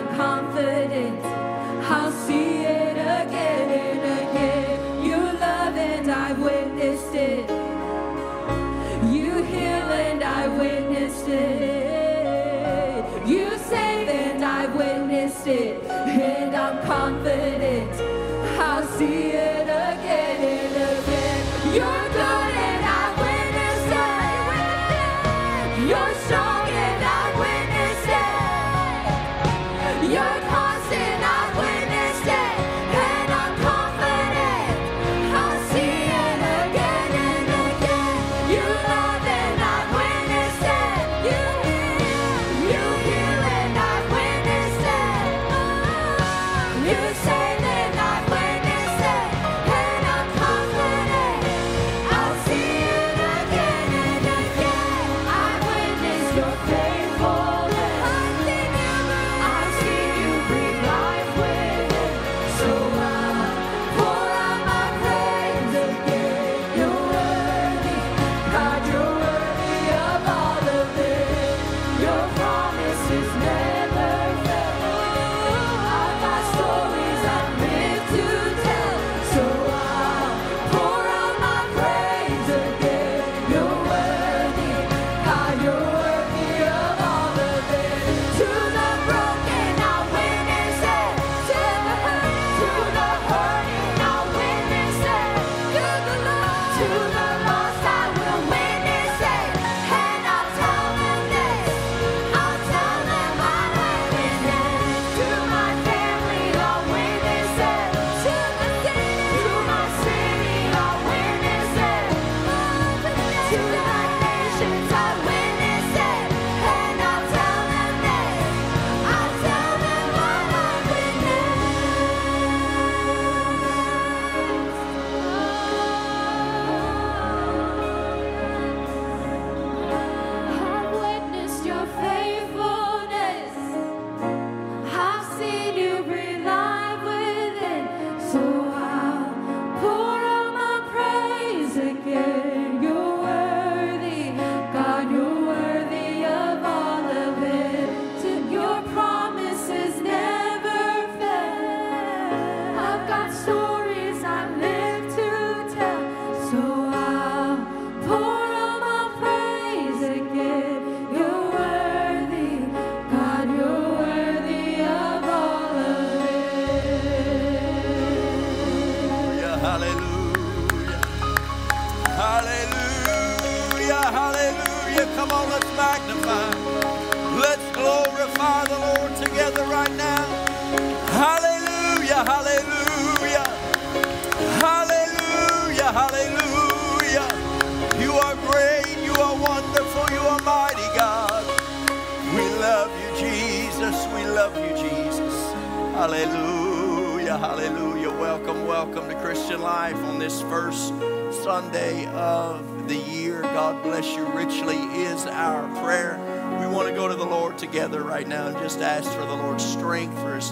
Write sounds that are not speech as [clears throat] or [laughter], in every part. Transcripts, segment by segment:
And I'm confident. How see it again and again. You love and I've witnessed it. You heal and I'll see it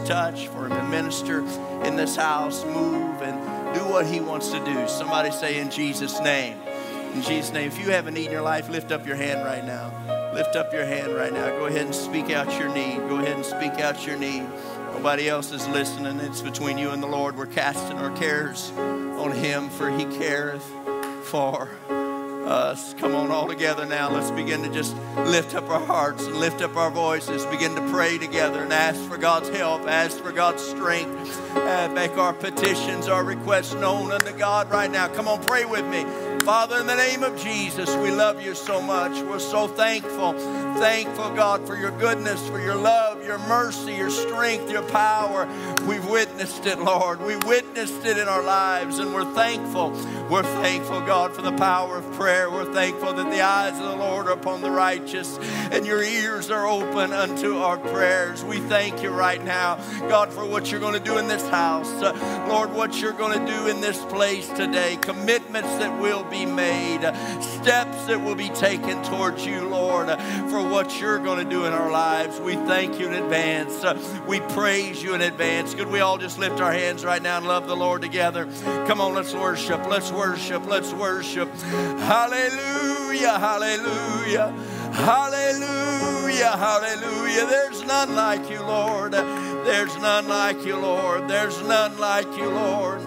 touch, for Him to minister in this house, move, and do what He wants to do. Somebody say, In Jesus' name. In Jesus' name. If you have a need in your life, lift up your hand right now. Lift up your hand right now. Go ahead and speak out your need. Go ahead and speak out your need. Nobody else is listening. It's between you and the Lord. We're casting our cares on Him, for He careth for us. Come on, all together now. Let's begin to just lift up our hearts and lift up our voices. Begin to pray together and ask for God's help, ask for God's strength, uh, make our petitions, our requests known unto God right now. Come on, pray with me. Father, in the name of Jesus, we love you so much. We're so thankful. Thankful, God, for your goodness, for your love, your mercy, your strength, your power. We've witnessed it, Lord. We witnessed it in our lives, and we're thankful. We're thankful, God, for the power of prayer. We're thankful that the eyes of the Lord are upon the righteous, and your ears are open unto our prayers. We thank you right now, God, for what you're going to do in this house. Uh, Lord, what you're going to do in this place today. Commitments that will be made, steps that will be taken towards you, Lord, for what you're going to do in our lives. We thank you in advance. We praise you in advance. Could we all just lift our hands right now and love the Lord together? Come on, let's worship. Let's worship. Let's worship. Hallelujah. Hallelujah. Hallelujah. Hallelujah. There's none like you, Lord. There's none like you, Lord. There's none like you, Lord.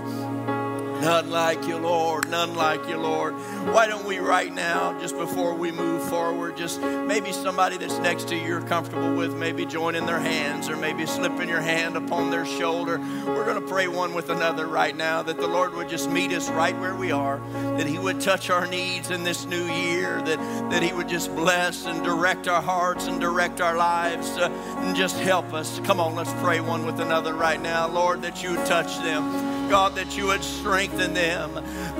None like you, Lord. None like you, Lord. Why don't we right now, just before we move forward, just maybe somebody that's next to you you're comfortable with, maybe joining their hands or maybe slipping your hand upon their shoulder. We're going to pray one with another right now that the Lord would just meet us right where we are, that He would touch our needs in this new year, that, that He would just bless and direct our hearts and direct our lives uh, and just help us. Come on, let's pray one with another right now. Lord, that you would touch them. God, that you would strengthen them,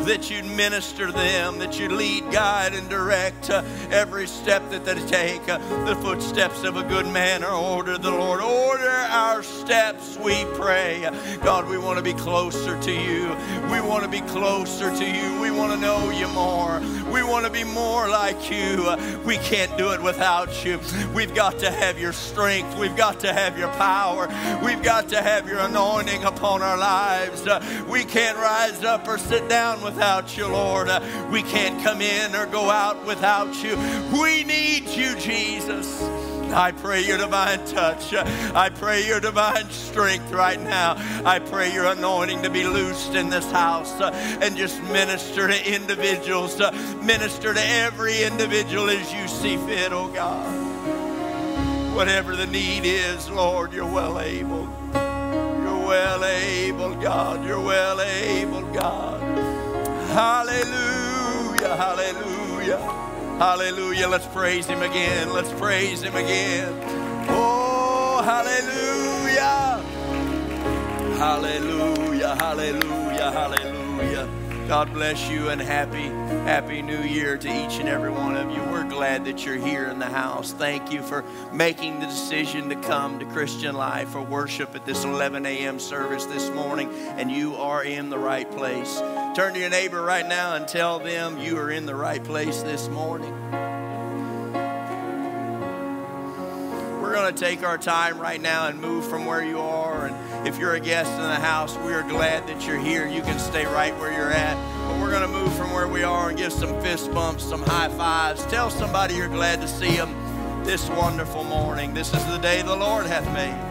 that you'd minister them, that you lead, guide, and direct uh, every step that they take. Uh, the footsteps of a good man are ordered, the Lord. Order our steps, we pray. God, we want to be closer to you. We want to be closer to you. We want to know you more. We want to be more like you. We can't do it without you. We've got to have your strength. We've got to have your power. We've got to have your anointing upon our lives. Uh, we can't rise up or sit down without you, Lord. Uh, we can't come in or go out without you. We need you, Jesus. I pray your divine touch. I pray your divine strength right now. I pray your anointing to be loosed in this house uh, and just minister to individuals, uh, minister to every individual as you see fit, oh God. Whatever the need is, Lord, you're well able. You're well able, God. You're well able, God. Hallelujah, hallelujah, hallelujah. Let's praise Him again. Let's praise Him again. Oh, hallelujah. Hallelujah, hallelujah, hallelujah. God bless you and happy, happy new year to each and every one of you. We're glad that you're here in the house. Thank you for making the decision to come to Christian Life for worship at this 11 a.m. service this morning, and you are in the right place. Turn to your neighbor right now and tell them you are in the right place this morning. We're going to take our time right now and move from where you are. And if you're a guest in the house, we are glad that you're here. You can stay right where you're at. But we're going to move from where we are and give some fist bumps, some high fives. Tell somebody you're glad to see them this wonderful morning. This is the day the Lord hath made.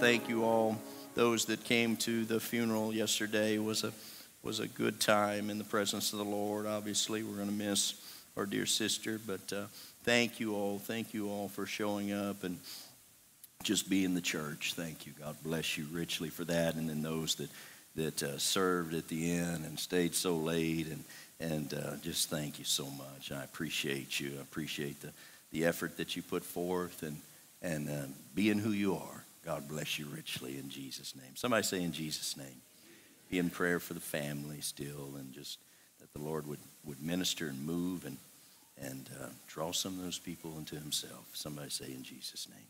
Thank you all. Those that came to the funeral yesterday was a was a good time in the presence of the Lord. Obviously, we're going to miss our dear sister, but uh, thank you all. Thank you all for showing up and just being the church. Thank you. God bless you richly for that. And then those that that uh, served at the end and stayed so late and and uh, just thank you so much. I appreciate you. I appreciate the the effort that you put forth and and uh, being who you are. God bless you richly in Jesus' name. Somebody say in Jesus' name. Be in prayer for the family still and just that the Lord would, would minister and move and, and uh, draw some of those people into himself. Somebody say in Jesus' name.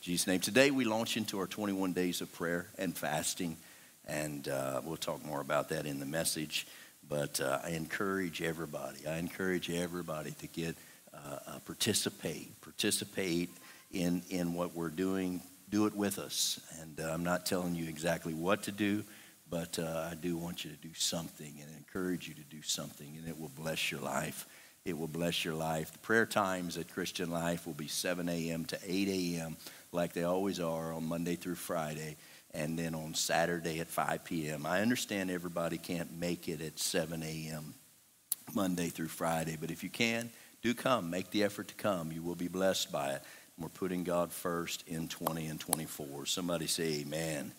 Jesus' name. Today we launch into our 21 days of prayer and fasting, and uh, we'll talk more about that in the message. But uh, I encourage everybody, I encourage everybody to get, uh, uh, participate, participate in, in what we're doing. Do it with us. And uh, I'm not telling you exactly what to do, but uh, I do want you to do something and encourage you to do something, and it will bless your life. It will bless your life. The prayer times at Christian Life will be 7 a.m. to 8 a.m., like they always are on Monday through Friday, and then on Saturday at 5 p.m. I understand everybody can't make it at 7 a.m. Monday through Friday, but if you can, do come. Make the effort to come. You will be blessed by it. We're putting God first in 20 and 24. Somebody say, Amen.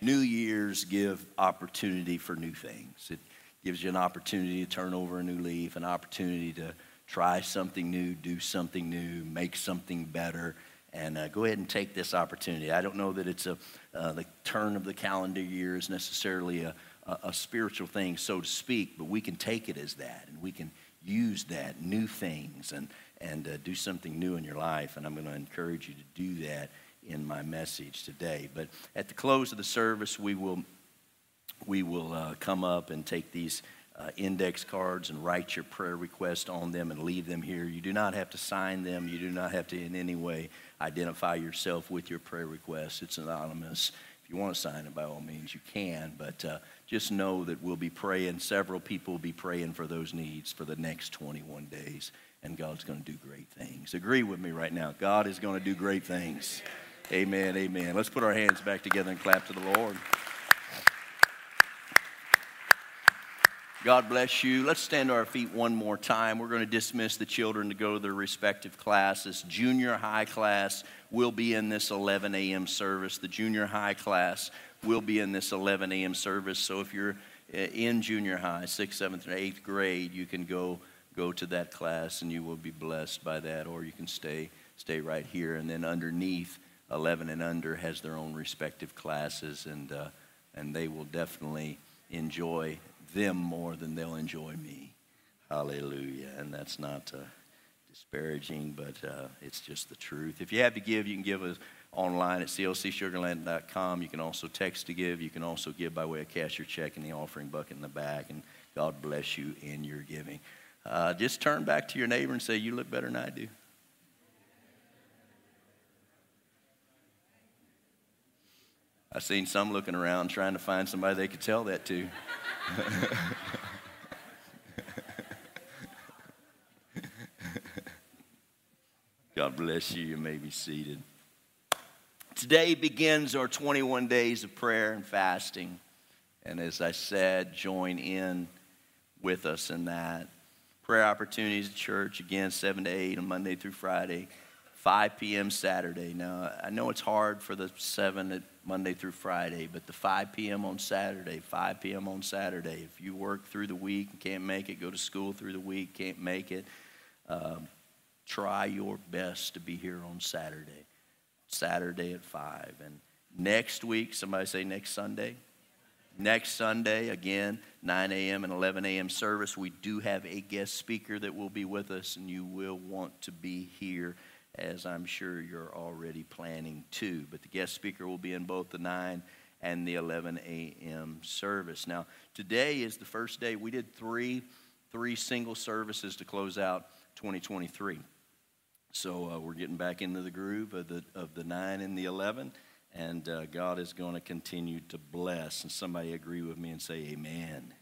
New Year's give opportunity for new things. It gives you an opportunity to turn over a new leaf, an opportunity to try something new, do something new, make something better, and uh, go ahead and take this opportunity. I don't know that it's a uh, the turn of the calendar year is necessarily a, a, a spiritual thing, so to speak, but we can take it as that, and we can use that new things and and uh, do something new in your life. And I'm going to encourage you to do that in my message today. But at the close of the service, we will, we will uh, come up and take these uh, index cards and write your prayer request on them and leave them here. You do not have to sign them. You do not have to in any way identify yourself with your prayer request. It's anonymous. If you want to sign it, by all means, you can. But uh, just know that we'll be praying. Several people will be praying for those needs for the next 21 days. And God's going to do great things. Agree with me right now. God is going to do great things. Amen, amen. Let's put our hands back together and clap to the Lord. God bless you. Let's stand to our feet one more time. We're going to dismiss the children to go to their respective classes. Junior high class will be in this 11 a.m. service. The junior high class will be in this 11 a.m. service. So if you're uh, in junior high, sixth, seventh, and eighth grade, you can go go to that class and you will be blessed by that, or you can stay stay right here. And then underneath, 11 and under has their own respective classes, and uh, and they will definitely enjoy them more than they'll enjoy me. Hallelujah. And that's not uh, disparaging, but uh, it's just the truth. If you have to give, you can give us online at clcsugarland.com. You can also text to give. You can also give by way of cash or check in the offering bucket in the back. And God bless you in your giving. Uh, just turn back to your neighbor and say, You look better than I do. I've seen some looking around trying to find somebody they could tell that to. [laughs] God bless you. You may be seated. Today begins our 21 days of prayer and fasting. And as I said, join in with us in that. Prayer opportunities at church, again, 7 to 8 on Monday through Friday, 5 p.m. Saturday. Now, I know it's hard for the 7 at Monday through Friday, but the 5 p.m. on Saturday, 5 p.m. on Saturday. If you work through the week and can't make it, go to school through the week, can't make it, um, try your best to be here on Saturday. Saturday at 5. And next week, somebody say next Sunday. Next Sunday, again, 9 a.m. and 11 a.m. service, we do have a guest speaker that will be with us, and you will want to be here as I'm sure you're already planning to. But the guest speaker will be in both the 9 and the 11 a.m. service. Now, today is the first day. We did three, three single services to close out 2023. So uh, we're getting back into the groove of the, of the 9 and the 11. And uh, God is going to continue to bless. And somebody agree with me and say, Amen.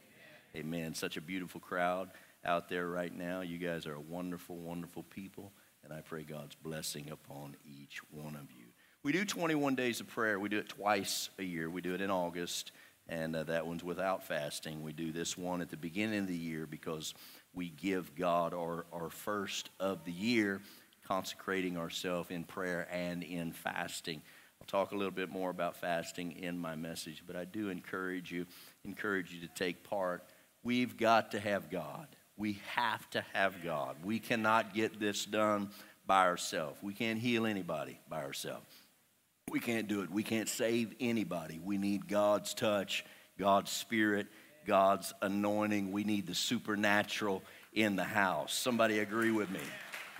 Amen. Such a beautiful crowd out there right now. You guys are a wonderful, wonderful people, and I pray God's blessing upon each one of you. We do 21 days of prayer. We do it twice a year. We do it in August, and uh, that one's without fasting. We do this one at the beginning of the year because we give God our, our first of the year, consecrating ourselves in prayer and in fasting. I'll talk a little bit more about fasting in my message, but I do encourage you, encourage you to take part. We've got to have God. We have to have God. We cannot get this done by ourselves. We can't heal anybody by ourselves. We can't do it. We can't save anybody. We need God's touch, God's spirit, God's anointing. We need the supernatural in the house. Somebody agree with me?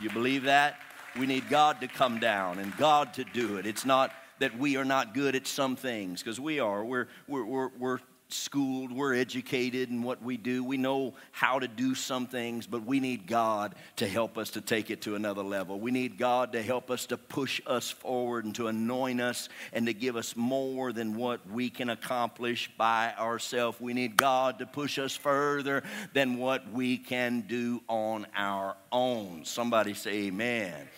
You believe that? We need God to come down and God to do it. It's not that we are not good at some things, because we are. We're, we're, we're, we're schooled, we're educated in what we do. We know how to do some things, but we need God to help us to take it to another level. We need God to help us to push us forward and to anoint us and to give us more than what we can accomplish by ourselves. We need God to push us further than what we can do on our own. Somebody say, Amen.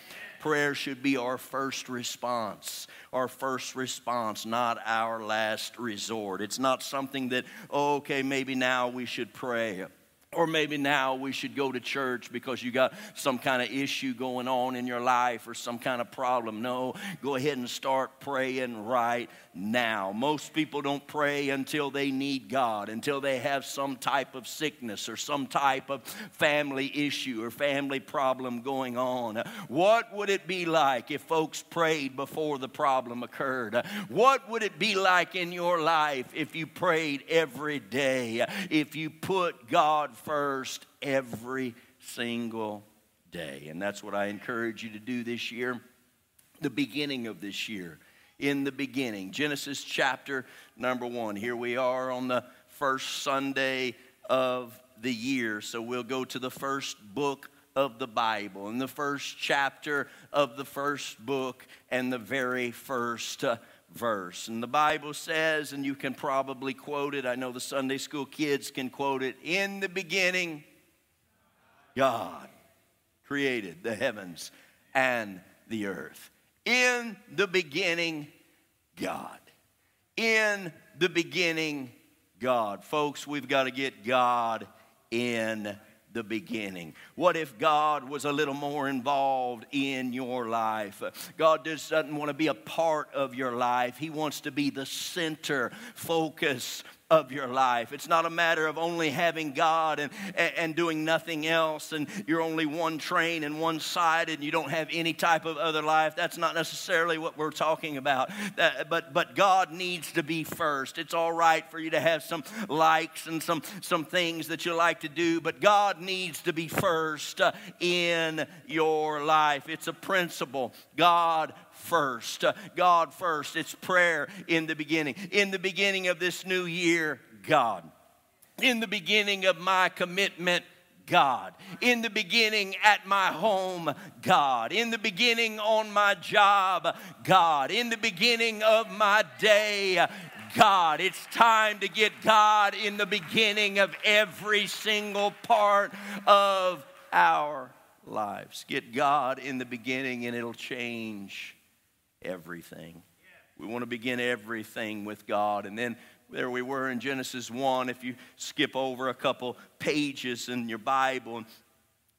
Prayer should be our first response, our first response, not our last resort. It's not something that, oh, okay, maybe now we should pray. Or maybe now we should go to church because you got some kind of issue going on in your life or some kind of problem. No, go ahead and start praying right now. Most people don't pray until they need God, until they have some type of sickness or some type of family issue or family problem going on. What would it be like if folks prayed before the problem occurred? What would it be like in your life if you prayed every day? If you put God first every single day. And that's what I encourage you to do this year, the beginning of this year. In the beginning, Genesis chapter number one. Here we are on the first Sunday of the year. So we'll go to the first book of the Bible, in the first chapter of the first book, and the very first. Uh, verse. And the Bible says, and you can probably quote it, I know the Sunday school kids can quote it In the beginning, God created the heavens and the earth. In the beginning, God. In the beginning, God. Folks, we've got to get God in the beginning? What if God was a little more involved in your life? God just doesn't want to be a part of your life, He wants to be the center focus of your life. It's not a matter of only having God and, and, doing nothing else, and you're only one train and one sided, and you don't have any type of other life. That's not necessarily what we're talking about. But, but God needs to be first. It's all right for you to have some likes and some, some things that you like to do, but God needs to be first uh, in your life. It's a principle. God first. Uh, God first. It's prayer in the beginning. In the beginning of this new year, God. In the beginning of my commitment, God. In the beginning at my home, God. In the beginning on my job, God. In the beginning of my day, God. It's time to get God in the beginning of every single part of our lives. Get God in the beginning and it'll change everything. We want to begin everything with God. And then there we were in Genesis 1. If you skip over a couple pages in your Bible,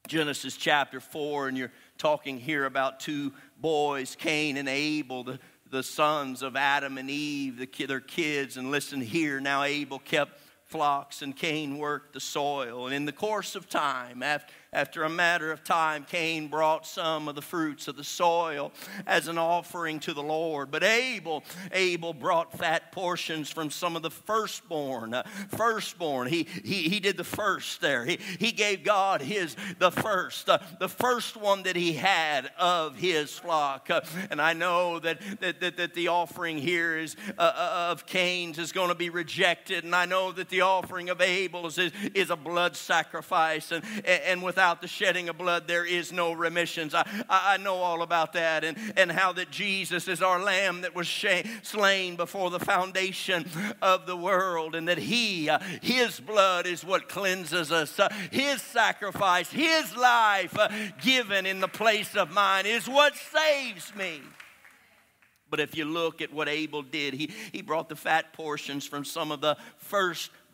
Genesis chapter 4, and you're talking here about two boys, Cain and Abel, the, the sons of Adam and Eve, the, their kids. And listen here, now Abel kept flocks and Cain worked the soil. And in the course of time, after after a matter of time, Cain brought some of the fruits of the soil as an offering to the Lord. But Abel, Abel brought fat portions from some of the firstborn. Uh, firstborn, he, he, he did the first there. He, he gave God his the first, uh, the first one that he had of his flock. Uh, and I know that, that, that, that the offering here is uh, uh, of Cain's is going to be rejected. And I know that the offering of Abel's is, is a blood sacrifice, and, and without the shedding of blood, there is no remissions. I, I know all about that, and, and how that Jesus is our lamb that was slain before the foundation of the world, and that He, uh, His blood is what cleanses us. Uh, his sacrifice, His life uh, given in the place of mine is what saves me. But if you look at what Abel did, he, he brought the fat portions from some of the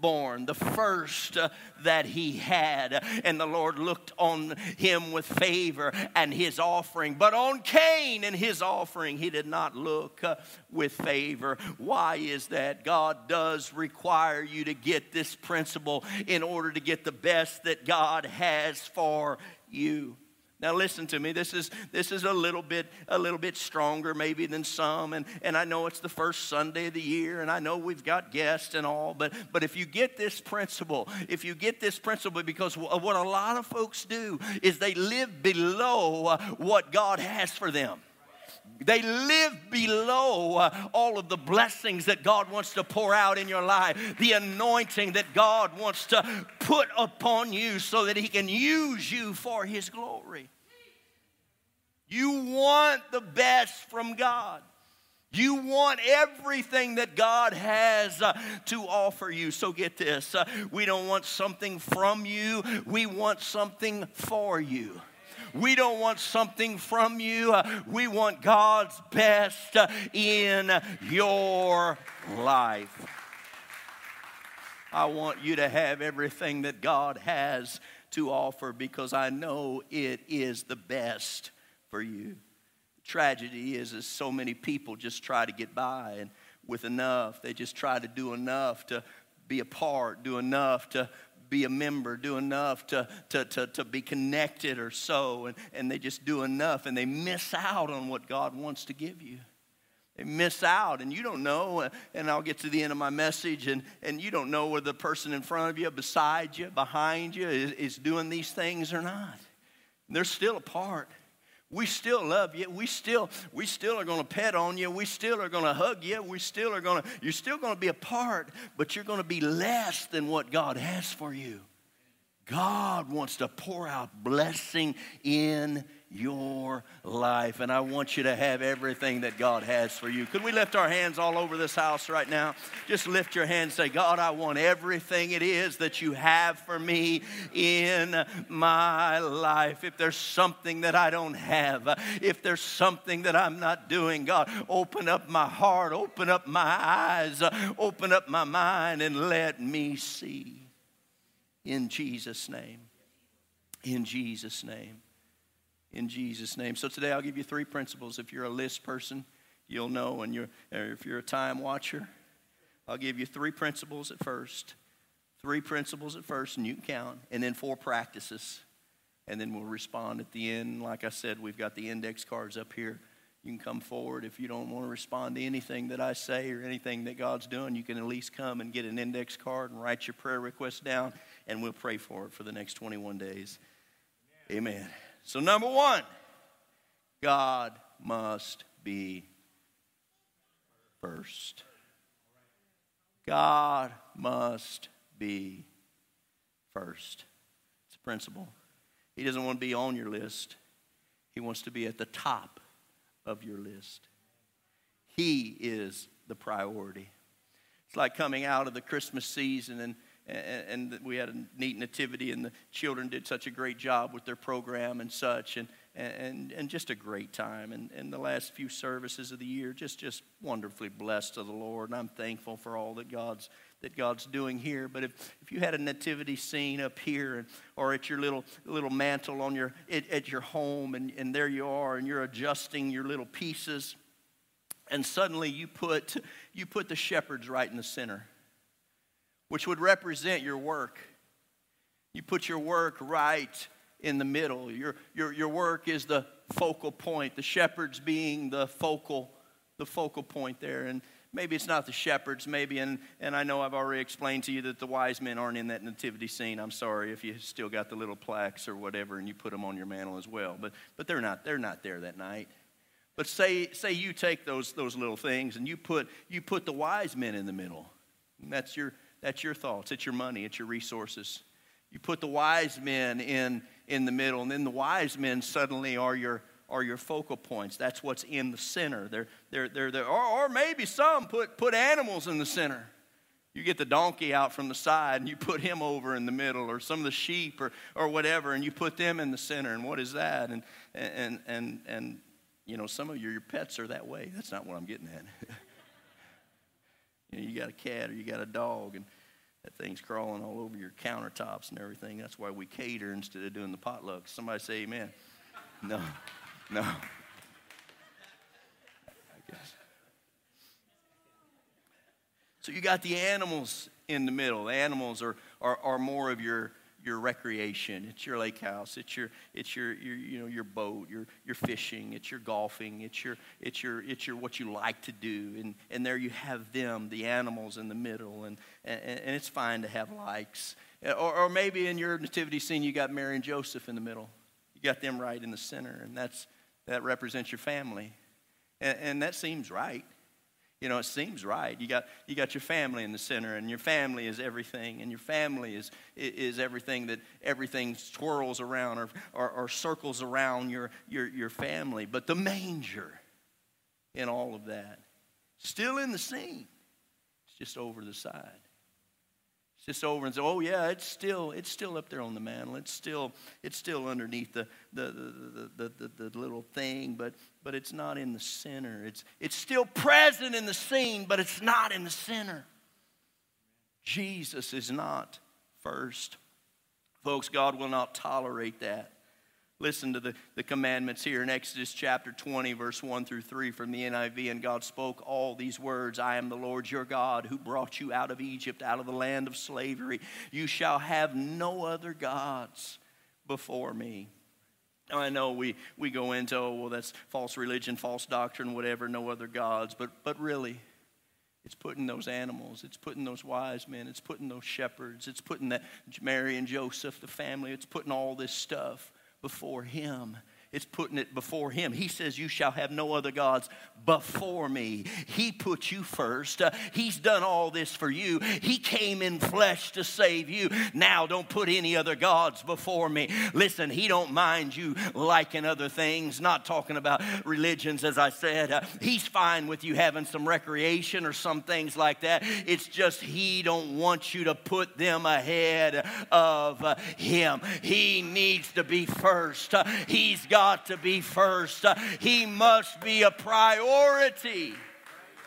firstborn, the first uh, that he had. And the Lord looked on him with favor and his offering. But on Cain and his offering, he did not look uh, with favor. Why is that? God does require you to get this principle in order to get the best that God has for you. Now listen to me. This is this is a little bit a little bit stronger maybe than some, and, and I know it's the first Sunday of the year, and I know we've got guests and all, but but if you get this principle, if you get this principle, because what a lot of folks do is they live below uh, what God has for them. They live below uh, all of the blessings that God wants to pour out in your life, the anointing that God wants to put upon you so that He can use you for His glory. You want the best from God. You want everything that God has uh, to offer you. So get this uh, we don't want something from you, we want something for you. We don't want something from you. Uh, we want God's best uh, in your life. I want you to have everything that God has to offer because I know it is the best for you. The tragedy is, is so many people just try to get by and with enough. They just try to do enough to be a part, do enough to be a member, do enough to, to, to, to be connected or so, and, and they just do enough and they miss out on what God wants to give you. They miss out, and you don't know. Uh, and I'll get to the end of my message, and, and you don't know whether the person in front of you, beside you, behind you is, is doing these things or not. They're still a part we still love you. We still, we still are going to pet on you. We still are going to hug you. We still are going to, you're still going to be a part, but you're going to be less than what God has for you. God wants to pour out blessing in your life. And I want you to have everything that God has for you. Could we lift our hands all over this house right now? Just lift your hands say, God, I want everything it is that you have for me in my life. If there's something that I don't have, if there's something that I'm not doing, God, open up my heart, open up my eyes, open up my mind, and let me see. In Jesus' name. In Jesus' name in Jesus' name. So today I'll give you three principles. If you're a list person, you'll know, and you're, if you're a time watcher, I'll give you three principles at first. Three principles at first, and you can count, and then four practices. And then we'll respond at the end. Like I said, we've got the index cards up here. You can come forward if you don't want to respond to anything that I say or anything that God's doing. You can at least come and get an index card and write your prayer request down, and we'll pray for it for the next 21 days. Amen. Amen. So, number one, God must be first. God must be first. It's a principle. He doesn't want to be on your list, He wants to be at the top of your list. He is the priority. It's like coming out of the Christmas season and and, we had a neat nativity, and the children did such a great job with their program and such, and, and, and just a great time. And, and the last few services of the year, just, just wonderfully blessed to the Lord, and I'm thankful for all that God's, that God's doing here. But if, if you had a nativity scene up here, and, or at your little, little mantle on your, at, at your home, and, and there you are, and you're adjusting your little pieces, and suddenly you put, you put the shepherds right in the center which would represent your work. You put your work right in the middle. Your, your, your work is the focal point, the shepherds being the focal, the focal point there. And maybe it's not the shepherds, maybe, and, and I know I've already explained to you that the wise men aren't in that nativity scene. I'm sorry if you still got the little plaques or whatever and you put them on your mantle as well. But, but they're, not, they're not there that night. But say, say you take those, those little things and you put, you put the wise men in the middle. And that's your, That's your thoughts. It's your money. It's your resources. You put the wise men in, in the middle, and then the wise men suddenly are your, are your focal points. That's what's in the center. They're, they're, they're, they're, or, or maybe some put, put animals in the center. You get the donkey out from the side and you put him over in the middle, or some of the sheep or, or whatever, and you put them in the center. And what is that? And, and, and, and you know, some of your, your pets are that way. That's not what I'm getting at. [laughs] you know, you got a cat or you got a dog, and that thing's crawling all over your countertops and everything. That's why we cater instead of doing the potluck. Somebody say amen. [laughs] No, no. I guess. So you got the animals in the middle. The animals are, are, are more of your, your recreation. It's your lake house. It's your, it's your, your, you know, your boat, your, your fishing. It's your golfing. It's your, it's your, it's your what you like to do. And, and there you have them, the animals in the middle. And, and, and it's fine to have likes. Or, or maybe in your nativity scene, you got Mary and Joseph in the middle. You got them right in the center. And that's, that represents your family. And, and that seems right. You know, it seems right. You got, you got your family in the center, and your family is everything, and your family is, is everything that everything swirls around or, or, or circles around your, your, your family. But the manger in all of that, still in the scene, it's just over the side. It's just over and say, oh yeah, it's still it's still up there on the mantle. It's still it's still underneath the the the, the, the, the little thing, but but it's not in the center. It's it's still present in the scene, but it's not in the center. Jesus is not first. Folks, God will not tolerate that. Listen to the, the commandments here in Exodus chapter 20, verse 1 through 3 from the NIV. And God spoke all these words I am the Lord your God who brought you out of Egypt, out of the land of slavery. You shall have no other gods before me. I know we, we go into, oh, well, that's false religion, false doctrine, whatever, no other gods. But, but really, it's putting those animals, it's putting those wise men, it's putting those shepherds, it's putting that Mary and Joseph, the family, it's putting all this stuff before Him. It's putting it before Him. He says, You shall have no other gods before me. He put you first. Uh, he's done all this for you. He came in flesh to save you. Now don't put any other gods before me. Listen, He don't mind you liking other things, not talking about religions, as I said. Uh, he's fine with you having some recreation or some things like that. It's just He don't want you to put them ahead of uh, Him. He needs to be first. Uh, he's got got to be first. He must be a priority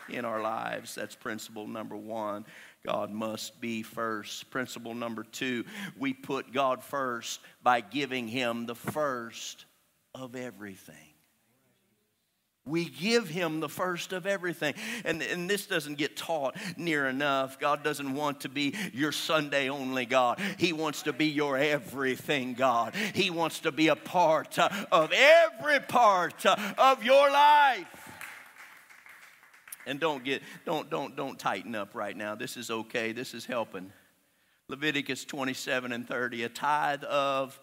in our lives. That's principle number one. God must be first. Principle number two, we put God first by giving Him the first of everything. We give him the first of everything. And, and this doesn't get taught near enough. God doesn't want to be your Sunday only God. He wants to be your everything God. He wants to be a part uh, of every part uh, of your life. And don't get don't don't don't tighten up right now. This is okay. This is helping. Leviticus 27 and 30, a tithe of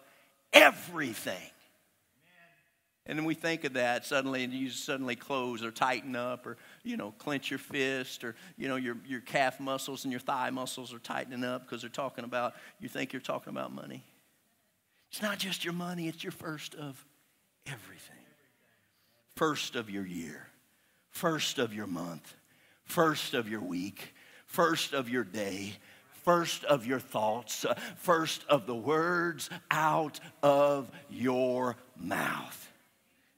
everything and then we think of that suddenly, and you suddenly close or tighten up, or you know, clench your fist, or you know, your your calf muscles and your thigh muscles are tightening up because they're talking about. You think you're talking about money. It's not just your money; it's your first of everything. First of your year, first of your month, first of your week, first of your day, first of your thoughts, first of the words out of your mouth.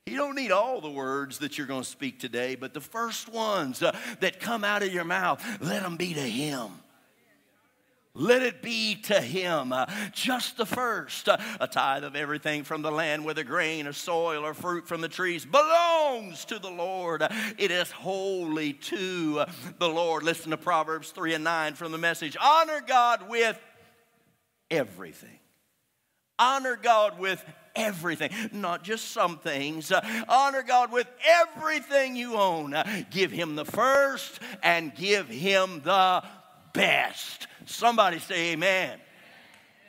You don't need all the words that you're going to speak today, but the first ones uh, that come out of your mouth, let them be to Him. Let it be to him, uh, just the first. Uh, a tithe of everything from the land, whether grain or soil or fruit from the trees, belongs to the Lord. It is holy to uh, the Lord. Listen to Proverbs 3 and 9 from the message Honor God with everything. Honor God with everything, not just some things. Uh, honor God with everything you own. Uh, give Him the first and give Him the best. Somebody say, Amen.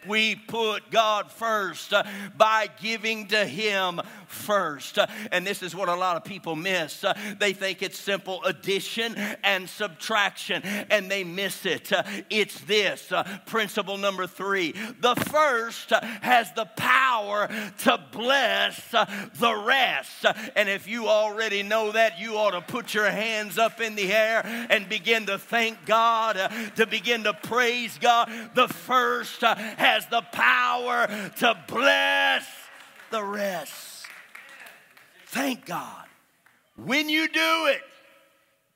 We put God first uh, by giving to Him first. Uh, and this is what a lot of people miss. Uh, they think it's simple addition and subtraction, and they miss it. It's this principle number three the first has the power to bless the rest. And if you already know that, you ought to put your hands up in the air and begin to thank God, to begin to praise God. The first uh, has the power to bless the rest. Thank God. When you do it,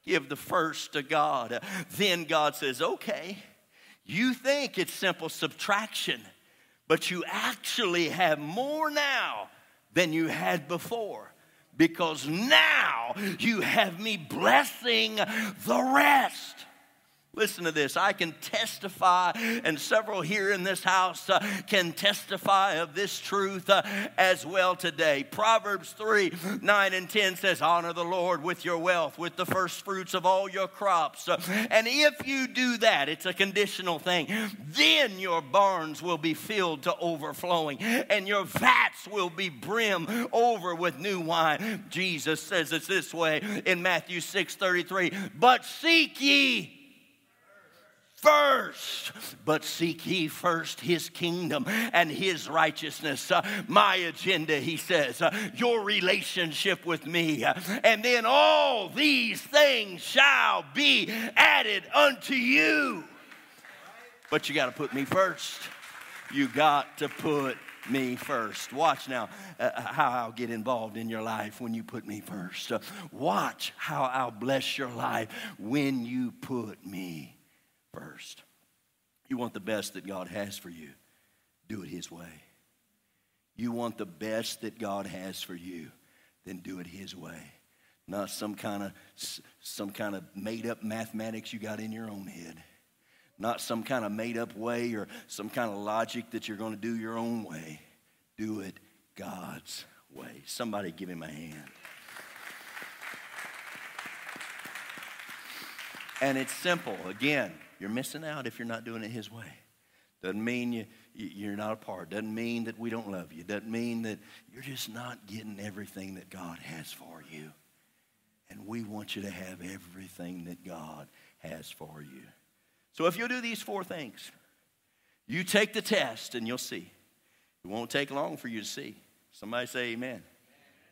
give the first to God. Then God says, okay, you think it's simple subtraction, but you actually have more now than you had before because now you have me blessing the rest. Listen to this. I can testify, and several here in this house uh, can testify of this truth uh, as well today. Proverbs 3 9 and 10 says, Honor the Lord with your wealth, with the first fruits of all your crops. Uh, and if you do that, it's a conditional thing, then your barns will be filled to overflowing, and your vats will be brim over with new wine. Jesus says it's this way in Matthew 6 33 But seek ye first. But seek ye first his kingdom and his righteousness. Uh, my agenda, he says, uh, your relationship with me. Uh, and then all these things shall be added unto you. But you got to put me first. You got to put me first. Watch now uh, how I'll get involved in your life when you put me first. Uh, watch how I'll bless your life when you put me first. You want the best that God has for you, do it His way. You want the best that God has for you, then do it His way. Not some kind of some kind of made up mathematics you got in your own head. Not some kind of made up way or some kind of logic that you're going to do your own way. Do it God's way. Somebody give him a hand. And it's simple. Again, you're missing out if you're not doing it His way. Doesn't mean you, you're not a part. Doesn't mean that we don't love you. Doesn't mean that you're just not getting everything that God has for you. And we want you to have everything that God has for you. So if you'll do these four things, you take the test and you'll see. It won't take long for you to see. Somebody say amen.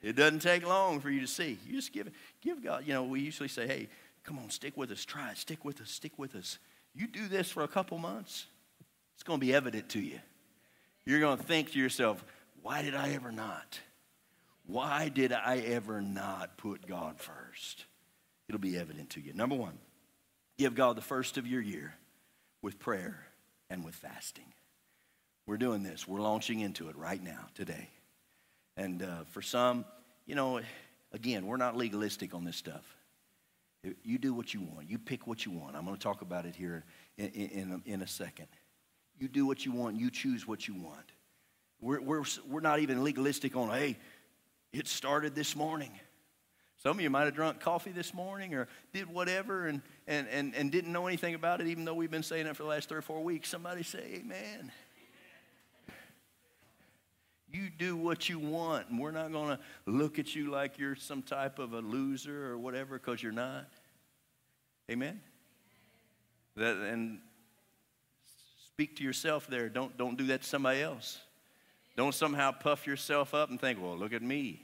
It doesn't take long for you to see. You just give, give God, you know, we usually say, hey, come on, stick with us, try it, stick with us, stick with us. You do this for a couple months, it's going to be evident to you. You're going to think to yourself, why did I ever not? Why did I ever not put God first? It'll be evident to you. Number one, give God the first of your year with prayer and with fasting. We're doing this. We're launching into it right now, today. And uh, for some, you know, again, we're not legalistic on this stuff. You do what you want. You pick what you want. I'm going to talk about it here in, in, in a second. You do what you want. You choose what you want. We're, we're, we're not even legalistic on, hey, it started this morning. Some of you might have drunk coffee this morning or did whatever and, and, and, and didn't know anything about it, even though we've been saying it for the last three or four weeks. Somebody say, Amen. You do what you want, and we're not going to look at you like you're some type of a loser or whatever because you're not. Amen? That, and speak to yourself there. Don't, don't do that to somebody else. Don't somehow puff yourself up and think, well, look at me.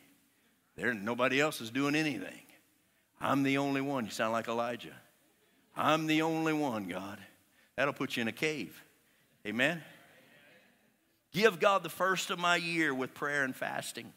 There, nobody else is doing anything. I'm the only one. You sound like Elijah. I'm the only one, God. That'll put you in a cave. Amen? Give God the first of my year with prayer and fasting.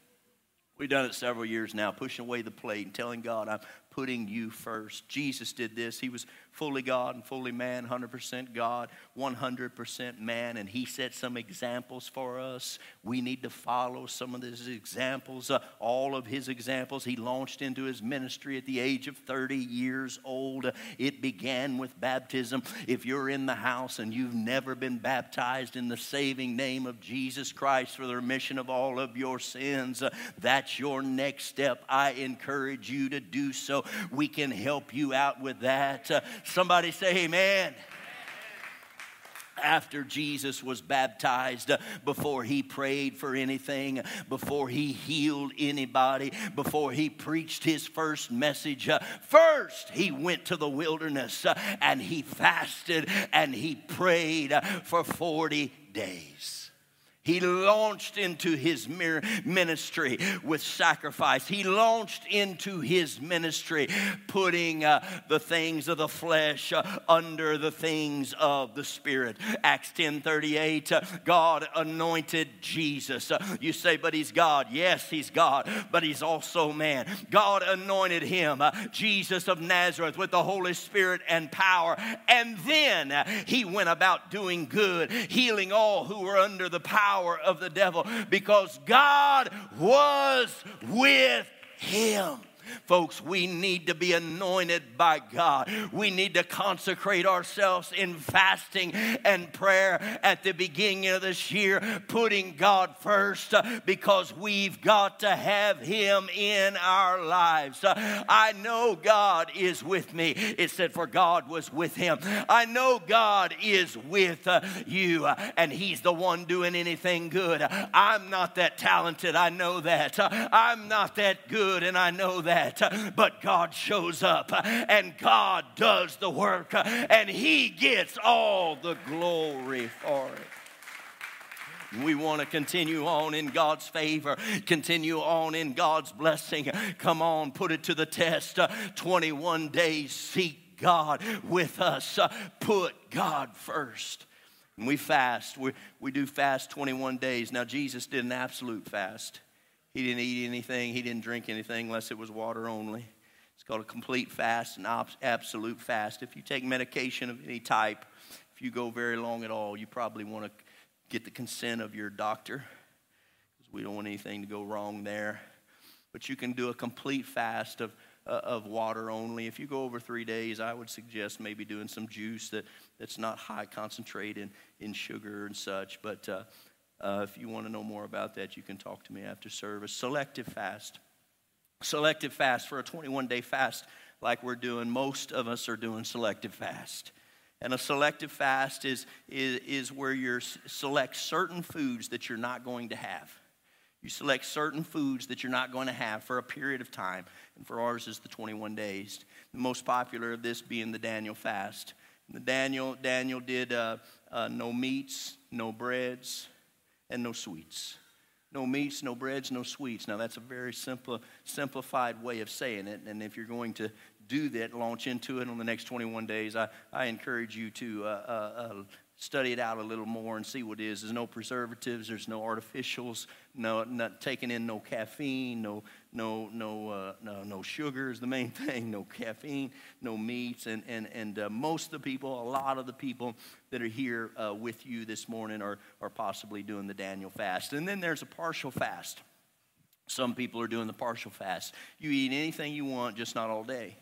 We've done it several years now, pushing away the plate and telling God, I'm putting you first. Jesus did this. He was fully God and fully man, 100% God, 100% man, and He set some examples for us. We need to follow some of His examples, uh, all of His examples. He launched into His ministry at the age of 30 years old. It began with baptism. If you're in the house and you've never been baptized in the saving name of Jesus Christ for the remission of all of your sins, uh, that's your next step. I encourage you to do so we can help you out with that. Uh, somebody say, Amen. after Jesus was baptized, uh, before he prayed for anything, before he healed anybody, before he preached his first message, uh, first he went to the wilderness uh, and he fasted and he prayed for 40 days. He launched into his ministry with sacrifice. He launched into his ministry putting uh, the things of the flesh uh, under the things of the spirit. Acts 10:38 uh, God anointed Jesus. Uh, you say but he's God. Yes, he's God, but he's also man. God anointed him, uh, Jesus of Nazareth with the Holy Spirit and power. And then uh, he went about doing good, healing all who were under the power power of the devil because God was with him. Folks, we need to be anointed by God. We need to consecrate ourselves in fasting and prayer at the beginning of this year, putting God first uh, because we've got to have Him in our lives. Uh, I know God is with me. It said, For God was with him. I know God is with uh, you, and He's the one doing anything good. I'm not that talented. I know that. I'm not that good, and I know that that, but God shows up and God does the work and He gets all the glory for it. We want to continue on in God's favor, continue on in God's blessing. Come on, put it to the test. 21 days, seek God with us. Put God first. And we fast. We, we do fast 21 days. Now, Jesus did an absolute fast. He didn't eat anything, he didn't drink anything unless it was water only. It's called a complete fast, an absolute fast. If you take medication of any type, if you go very long at all, you probably want to get the consent of your doctor because we don't want anything to go wrong there. But you can do a complete fast of, uh, of water only. If you go over three days, I would suggest maybe doing some juice that, that's not high concentrate in, in sugar and such. But uh, uh, if you want to know more about that, you can talk to me after service. Selective fast. Selective fast for a 21 day fast, like we're doing, most of us are doing selective fast. And a selective fast is, is, is where you select certain foods that you're not going to have. You select certain foods that you're not going to have for a period of time. And for ours is the 21 days. The most popular of this being the Daniel fast. The Daniel, Daniel did uh, uh, no meats, no breads, and no sweets. No meats, no breads, no sweets. Now, that's a very simple, simplified way of saying it. And if you're going to do that, launch into it on the next 21 days, I, I encourage you to uh, uh, uh, study it out a little more and see what it is. There's no preservatives, there's no artificials, no not taking in no caffeine, no no no uh, no no sugar is the main [laughs] thing, no caffeine, no meats, and and and uh, most of the people, a lot of the people that are here uh, with you this morning are are possibly doing the Daniel fast, and then there's a partial fast. Some people are doing the partial fast. You eat anything you want, just not all day.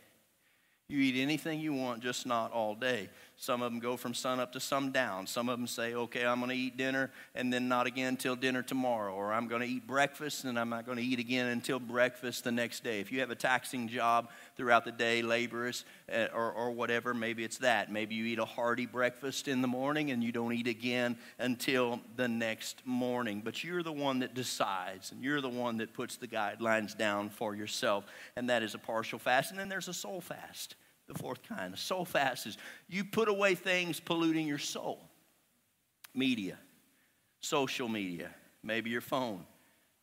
You eat anything you want, just not all day. Some of them go from sun up to sun down. Some of them say, okay, I'm going to eat dinner and then not again until dinner tomorrow. Or I'm going to eat breakfast and I'm not going to eat again until breakfast the next day. If you have a taxing job throughout the day, laborers uh, or, or whatever, maybe it's that. Maybe you eat a hearty breakfast in the morning and you don't eat again until the next morning. But you're the one that decides and you're the one that puts the guidelines down for yourself. And that is a partial fast. And then there's a soul fast the fourth kind. A soul fast is you put away things polluting your soul. Media, social media, maybe your phone,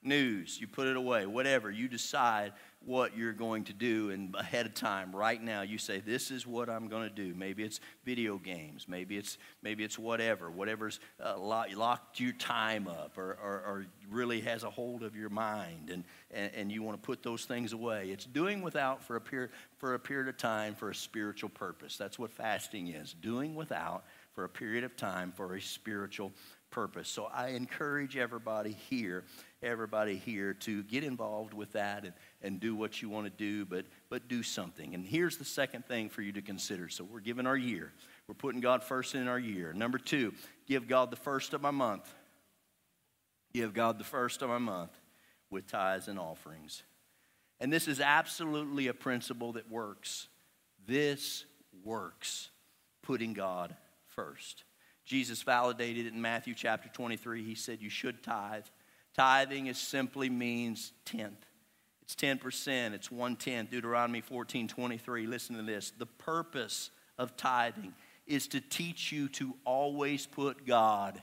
news, you put it away, whatever. You decide what you're going to do and ahead of time. Right now you say this is what i'm going to do. Maybe it's video games. Maybe it's maybe it's whatever. Whatever's uh, locked your time up or, or, or, really has a hold of your mind and, and, and you want to put those things away. It's doing without for a period for a period of time for a spiritual purpose. That's what fasting is doing without for a period of time for a spiritual purpose. So i encourage everybody here everybody here to get involved with that and, and do what you want to do, but, but do something. And here's the second thing for you to consider. So we're giving our year, we're putting God first in our year. Number two, give God the first of my month. Give God the first of my month with tithes and offerings. And this is absolutely a principle that works. This works, putting God first. Jesus validated it in Matthew chapter 23. He said, You should tithe. Tithing is simply means tenth. It's 10%, it's one tenth. Deuteronomy 14 23. Listen to this. The purpose of tithing is to teach you to always put God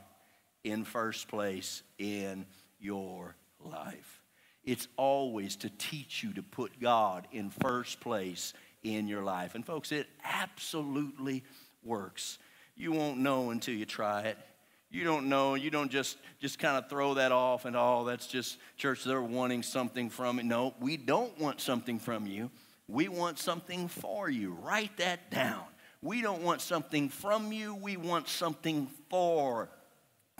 in first place in your life. It's always to teach you to put God in first place in your life. And folks, it absolutely works. You won't know until you try it. You don't know. You don't just just kind of throw that off and oh, that's just church. They're wanting something from it. No, we don't want something from you. We want something for you. Write that down. We don't want something from you. We want something for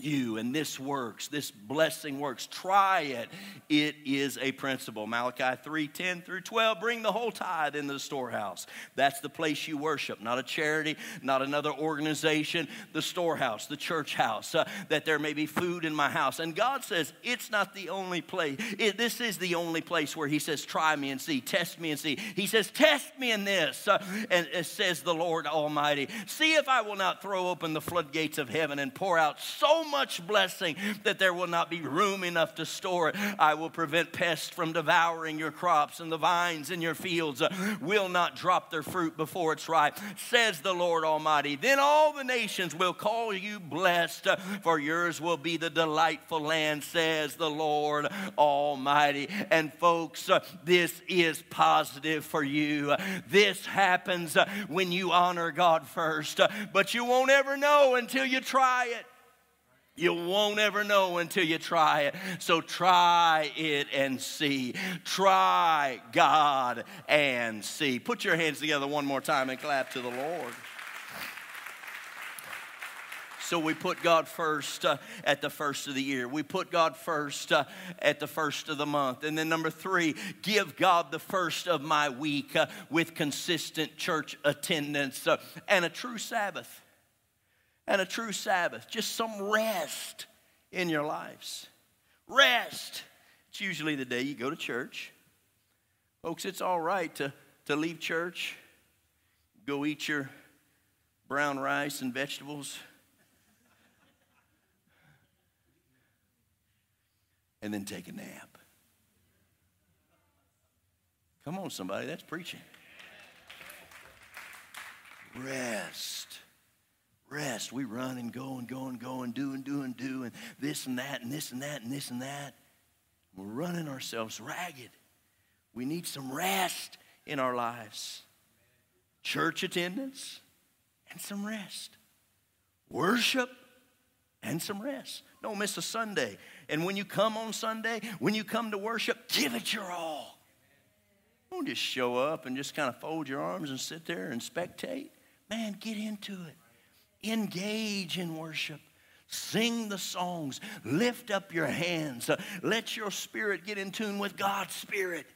you and this works this blessing works. Try it. It is a principle. Malachi 3 10 through 12 bring the whole tithe into the storehouse. That's the place you worship not a charity not another organization the storehouse the church house uh, that there may be food in my house. And god says it's not the only place. It, this is the only place where he says try me and see test me and see. He says test me in this. Uh, and it says the lord almighty see if i will not throw open the floodgates of heaven and pour out so much blessing that there will not be room enough to store it. I will prevent pests from devouring your crops, and the vines in your fields uh, will not drop their fruit before it's ripe, says the Lord Almighty. Then all the nations will call you blessed, uh, for yours will be the delightful land, says the Lord Almighty. And folks, uh, this is positive for you. This happens when you honor God first, but you won't ever know until you try it. You won't ever know until you try it. So try it and see. Try God and see. Put your hands together one more time and clap to the Lord. So we put God first uh, at the first of the year. We put God first uh, at the first of the month. And then number three, give God the first of my week uh, with consistent church attendance uh, and a true Sabbath and a true Sabbath, just some rest in your lives. Rest. It's usually the day you go to church. Folks, it's all right to, to leave church, go eat your brown rice and vegetables, and then take a nap. Come on, somebody, that's preaching. Rest rest. We run and go and go and go and do and do and do and this and that and this and that and this and that. We're running ourselves ragged. We need some rest in our lives. Church attendance and some rest. Worship and some rest. Don't miss a Sunday. And when you come on Sunday, when you come to worship, give it your all. Don't just show up and just kind of fold your arms and sit there and spectate. Man, get into it. Engage in worship. Sing the songs. Lift up your hands. Uh, let your spirit get in tune with God's spirit.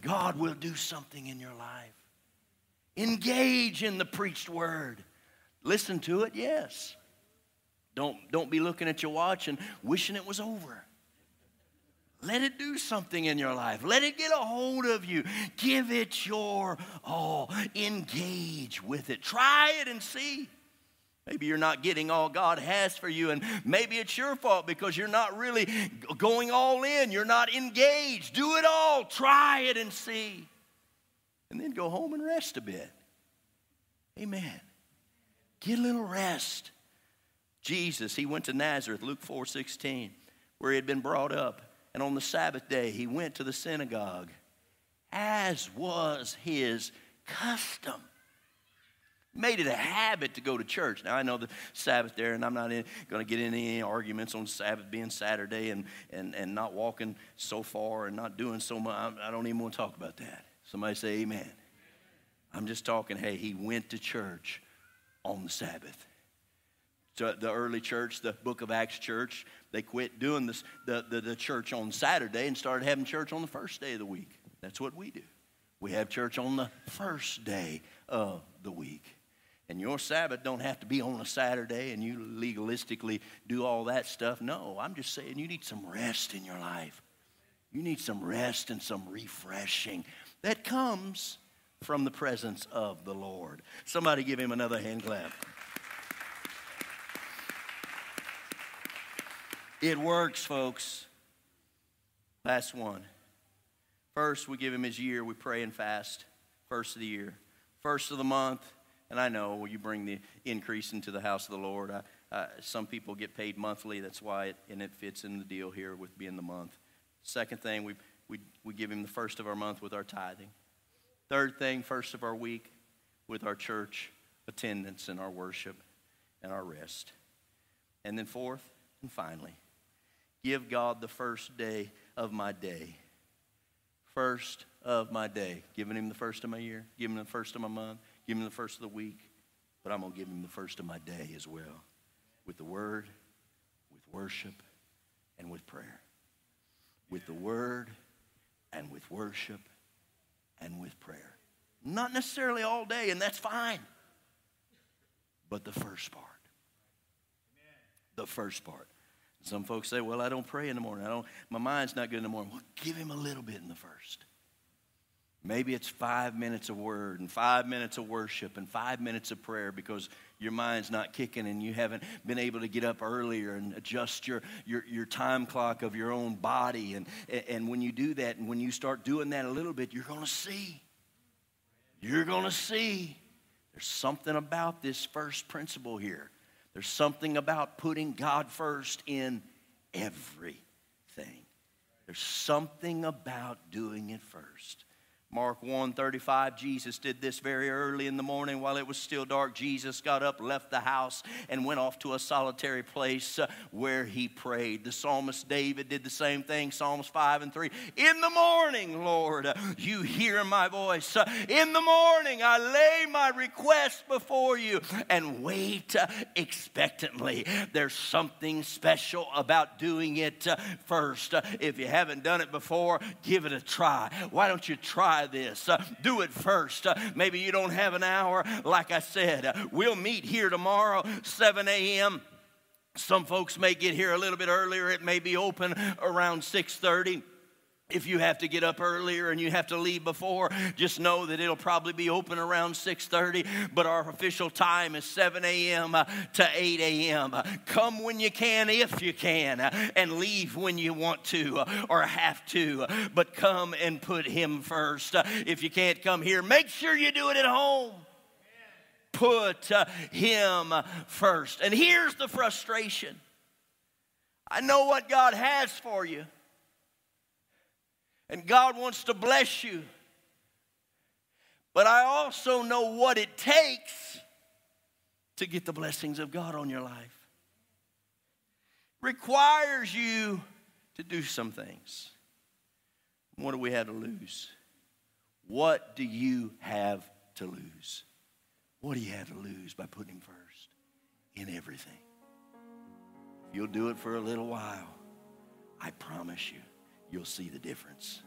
God will do something in your life. Engage in the preached word. Listen to it, yes. Don't, don't be looking at your watch and wishing it was over. Let it do something in your life. Let it get a hold of you. Give it your all. Engage with it. Try it and see. Maybe you're not getting all God has for you, and maybe it's your fault because you're not really going all in. You're not engaged. Do it all. Try it and see. And then go home and rest a bit. Amen. Get a little rest. Jesus, he went to Nazareth, Luke 4 16, where he had been brought up. And on the Sabbath day, he went to the synagogue, as was his custom made it a habit to go to church. Now, I know the Sabbath there, and I'm not going to get into any arguments on Sabbath being Saturday and, and, and not walking so far and not doing so much. I don't even want to talk about that. Somebody say amen. I'm just talking, hey, he went to church on the Sabbath. So the early church, the book of Acts church, they quit doing this, the, the, the church on Saturday and started having church on the first day of the week. That's what we do. We have church on the first day of the week. And your Sabbath don't have to be on a Saturday and you legalistically do all that stuff. No, I'm just saying you need some rest in your life. You need some rest and some refreshing that comes from the presence of the Lord. Somebody give him another hand clap. It works, folks. Last one. First, we give him his year. We pray and fast. First of the year. First of the month. And I know you bring the increase into the house of the Lord. I, some people get paid monthly. That's why it, and it fits in the deal here with being the month. Second thing, we, we, we give him the first of our month with our tithing. Third thing, first of our week with our church attendance and our worship and our rest. And then fourth and finally, give God the first day of my day. First of my day. Giving him the first of my year, giving him the first of my month, giving him the first of the week. But I'm going to give him the first of my day as well with the word, with worship, and with prayer. With the word and with worship and with prayer. Not necessarily all day, and that's fine. But the first part. The first part. Some folks say, Well, I don't pray in the morning. I don't, my mind's not good in the morning. Well, give him a little bit in the first. Maybe it's five minutes of word and five minutes of worship and five minutes of prayer because your mind's not kicking and you haven't been able to get up earlier and adjust your, your, your time clock of your own body. And, and when you do that and when you start doing that a little bit, you're going to see. You're going to see. There's something about this first principle here. There's something about putting God first in everything. There's something about doing it first. Mark 1:35 Jesus did this very early in the morning. While it was still dark Jesus got up left the house and went off to a solitary place uh, where he prayed. The psalmist David did the same thing Psalms 5 and 3 in the morning Lord uh, you hear my voice. Uh, in the morning I lay my request before you and wait expectantly. There's something special about doing it first. If you haven't done it before give it a try. Why don't you try this. Uh, do it first. Uh, maybe you don't have an hour. Like I said, uh, we'll meet here tomorrow, 7 a.m. Some folks may get here a little bit earlier. It may be open around 630 if you have to get up earlier and you have to leave before just know that it'll probably be open around 6.30 but our official time is 7 a.m uh, to 8 a.m Uh, come when you can if you can uh, and leave when you want to or have to but come and put him first. If you can't come here make sure you do it at home. Put him first. And here's the frustration. I know what god has for you and God wants to bless you. But I also know what it takes to get the blessings of God on your life. Requires you to do some things. What do we have to lose? What do you have to lose? What do you have to lose by putting Him first in everything? You'll do it for a little while, I promise you, you'll see the difference.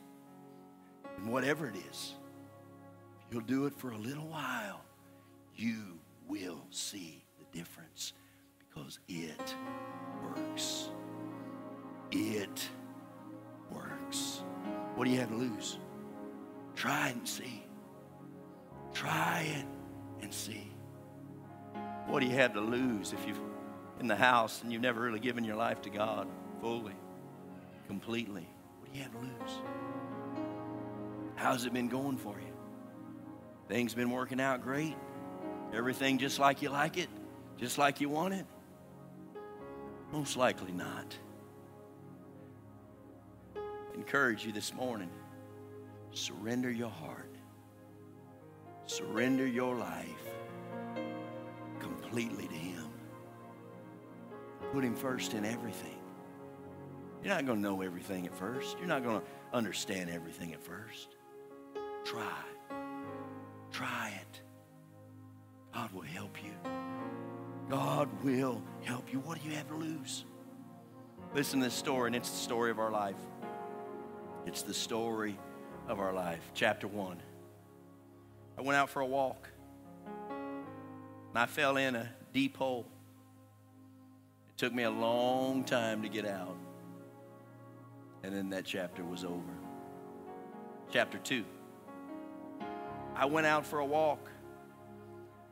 And whatever it is, you'll do it for a little while, you will see the difference because it works. It works. What do you have to lose? Try and see. Try it and see. What do you have to lose if you're in the house and you've never really given your life to God fully, completely? To lose? How's it been going for you? Things been working out great? Everything just like you like it? Just like you want it? Most likely not. Encourage you this morning. Surrender your heart. Surrender your life completely to Him. Put Him first in everything. You're not going to know everything at first. You're not going to understand everything at first. Try. Try it. God will help you. God will help you. What do you have to lose? Listen to this story, and it's the story of our life. It's the story of our life. Chapter 1. I went out for a walk, and I fell in a deep hole. It took me a long time to get out. And then that chapter was over. Chapter 2. I went out for a walk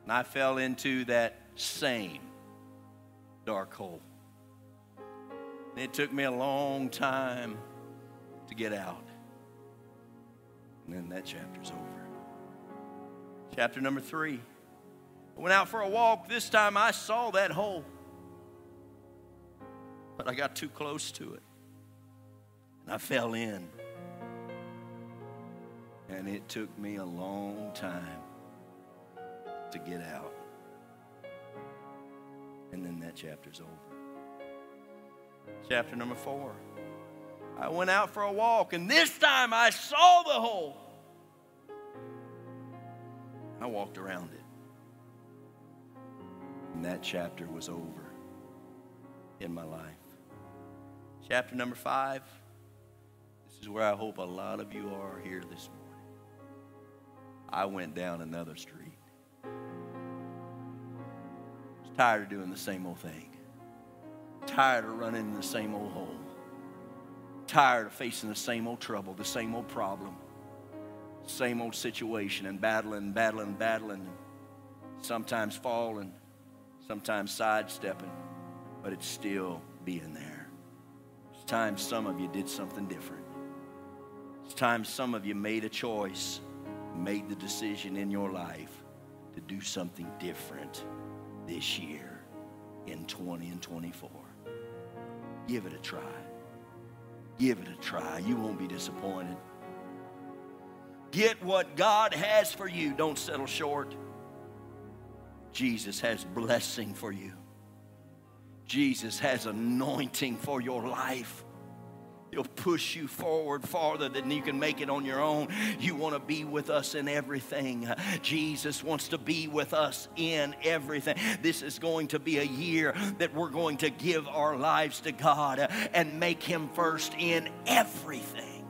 and I fell into that same dark hole. And it took me a long time to get out. And then that chapter's over. Chapter number three. I went out for a walk. This time I saw that hole. But I got too close to it. And I fell in. And it took me a long time to get out. And then that chapter's over. Chapter number four. I went out for a walk, and this time I saw the hole. I walked around it. And that chapter was over in my life. Chapter number five. Is where I hope a lot of you are here this morning. I went down another street. I was tired of doing the same old thing. Tired of running in the same old hole. Tired of facing the same old trouble, the same old problem, same old situation, and battling, battling, battling. Sometimes falling, sometimes sidestepping, but it's still being there. It's time some of you did something different. It's time some of you made a choice, made the decision in your life to do something different this year in 20 and 24. Give it a try. Give it a try. You won't be disappointed. Get what God has for you. Don't settle short. Jesus has blessing for you. Jesus has anointing for your life. He'll push you forward farther than you can make it on your own. You want to be with us in everything. Jesus wants to be with us in everything. This is going to be a year that we're going to give our lives to God and make Him first in everything.